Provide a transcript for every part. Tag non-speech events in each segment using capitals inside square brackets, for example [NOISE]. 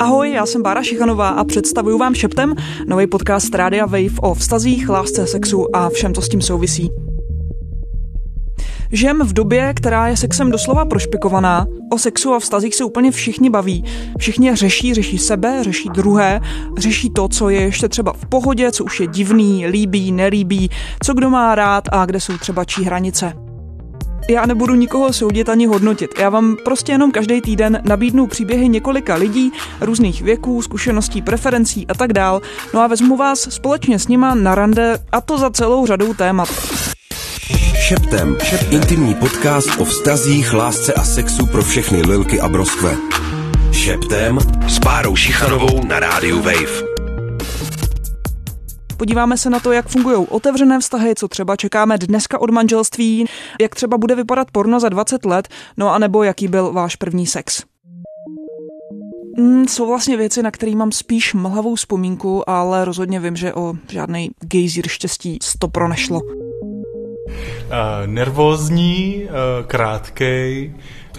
Ahoj, já jsem Bára Šichanová a představuju vám Šeptem nový podcast Rádia Wave o vztazích, lásce, sexu a všem, co s tím souvisí. Žijeme v době, která je sexem doslova prošpikovaná. O sexu a vztazích se úplně všichni baví. Všichni řeší, řeší sebe, řeší druhé, řeší to, co je ještě třeba v pohodě, co už je divný, líbí, nelíbí, co kdo má rád a kde jsou třeba čí hranice. Já nebudu nikoho soudit ani hodnotit. Já vám prostě jenom každý týden nabídnu příběhy několika lidí, různých věků, zkušeností, preferencí a tak dál. No a vezmu vás společně s nima na rande a to za celou řadou témat. Šeptem. Šeptem. Intimní podcast o vztazích, lásce a sexu pro všechny lilky a broskve. Šeptem s Bárou Šichanovou na rádiu Wave. Podíváme se na to, jak fungují otevřené vztahy, co třeba čekáme dneska od manželství, jak třeba bude vypadat porno za 20 let, no a nebo jaký byl váš první sex. Mm, jsou vlastně věci, na které mám spíš mlhavou vzpomínku, ale rozhodně vím, že o žádný gejzír štěstí stopro nešlo. Uh, nervózní, uh, krátkej.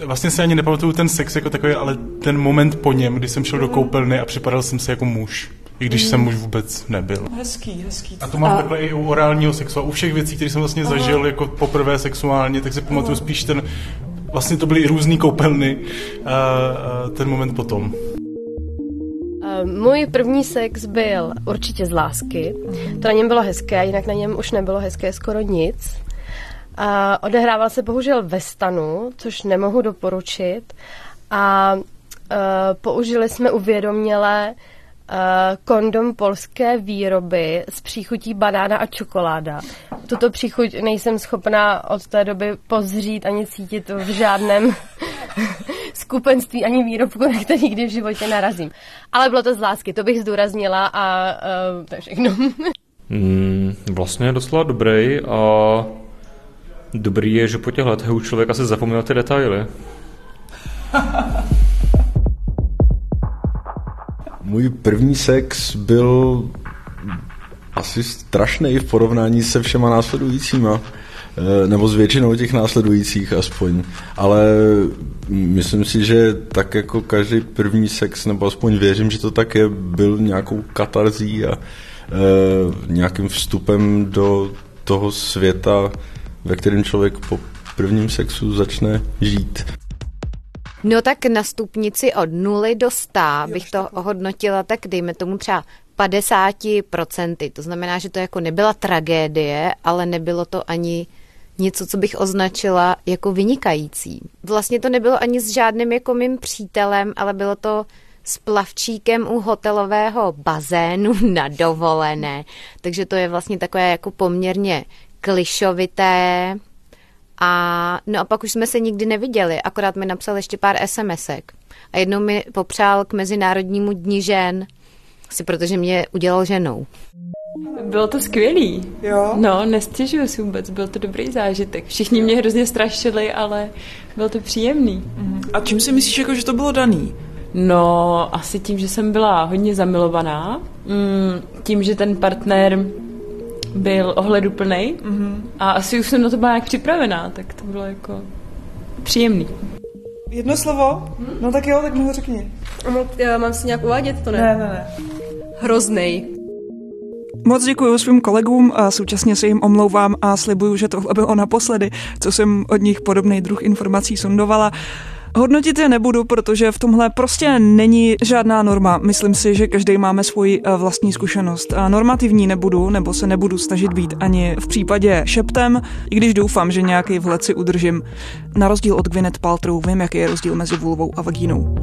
Vlastně si ani nepamatuju ten sex jako takový, ale ten moment po něm, kdy jsem šel do koupelny a připadal jsem si jako muž. I když mm. jsem muž vůbec nebyl. Hezký, hezký. A to mám a... takhle i u orálního sexu. A u všech věcí, které jsem vlastně Aha. zažil jako poprvé sexuálně, tak si pamatuju spíš ten, vlastně to byly i různé koupelny, a, a ten moment potom. Můj první sex byl určitě z lásky. To na něm bylo hezké, jinak na něm už nebylo hezké skoro nic. A odehrával se bohužel ve stanu, což nemohu doporučit. A uh, použili jsme uvědoměle uh, kondom polské výroby s příchutí banána a čokoláda. Tuto příchuť nejsem schopná od té doby pozřít ani cítit v žádném [LAUGHS] skupenství ani výrobku, na který nikdy v životě narazím. Ale bylo to z lásky, to bych zdůraznila a uh, to je všechno. [LAUGHS] mm, vlastně je docela dobrý a dobrý je, že po těch letech už člověk asi zapomněl ty detaily. [LAUGHS] Můj první sex byl asi strašný v porovnání se všema následujícíma. Eh, nebo s většinou těch následujících aspoň. Ale myslím si, že tak jako každý první sex, nebo aspoň věřím, že to tak je, byl nějakou katarzí a e, nějakým vstupem do toho světa, ve kterém člověk po prvním sexu začne žít. No tak na stupnici od 0 do 100 bych to ohodnotila tak dejme tomu třeba 50%. To znamená, že to jako nebyla tragédie, ale nebylo to ani něco, co bych označila jako vynikající. Vlastně to nebylo ani s žádným jako mým přítelem, ale bylo to s plavčíkem u hotelového bazénu [LAUGHS] na dovolené. Takže to je vlastně takové jako poměrně klišovité. A no a pak už jsme se nikdy neviděli, akorát mi napsal ještě pár SMSek. A jednou mi popřál k Mezinárodnímu dní žen, asi protože mě udělal ženou. Bylo to skvělý. Jo? No, nestěžuju si vůbec, byl to dobrý zážitek. Všichni mě hrozně strašili, ale byl to příjemný. Mhm. A čím si myslíš, jako, že to bylo daný? No, asi tím, že jsem byla hodně zamilovaná, mm, tím, že ten partner byl ohleduplný mm-hmm. a asi už jsem na to byla nějak připravená, tak to bylo jako příjemný. Jedno slovo? Hmm? No tak jo, tak mi ho řekni. Mám si nějak uvádět to, ne? Ne, ne, ne. Hroznej. Moc děkuji svým kolegům a současně se jim omlouvám a slibuju, že tohle bylo naposledy, co jsem od nich podobný druh informací sondovala. Hodnotit je nebudu, protože v tomhle prostě není žádná norma. Myslím si, že každý máme svoji eh, vlastní zkušenost. A normativní nebudu, nebo se nebudu snažit být ani v případě šeptem, i když doufám, že nějaký vhled si udržím. Na rozdíl od Gwyneth Paltrow vím, jaký je rozdíl mezi vulvou a vagínou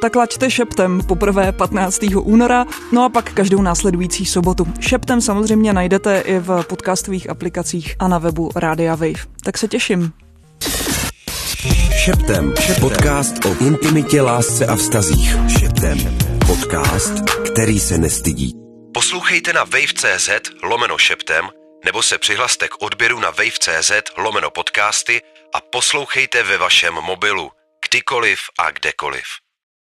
tak lačte šeptem poprvé 15. února, no a pak každou následující sobotu. Šeptem samozřejmě najdete i v podcastových aplikacích a na webu Rádia Wave. Tak se těším. Šeptem. Podcast o intimitě, lásce a vztazích. Šeptem. Podcast, který se nestydí. Poslouchejte na wave.cz lomeno šeptem nebo se přihlaste k odběru na wave.cz lomeno podcasty a poslouchejte ve vašem mobilu, kdykoliv a kdekoliv.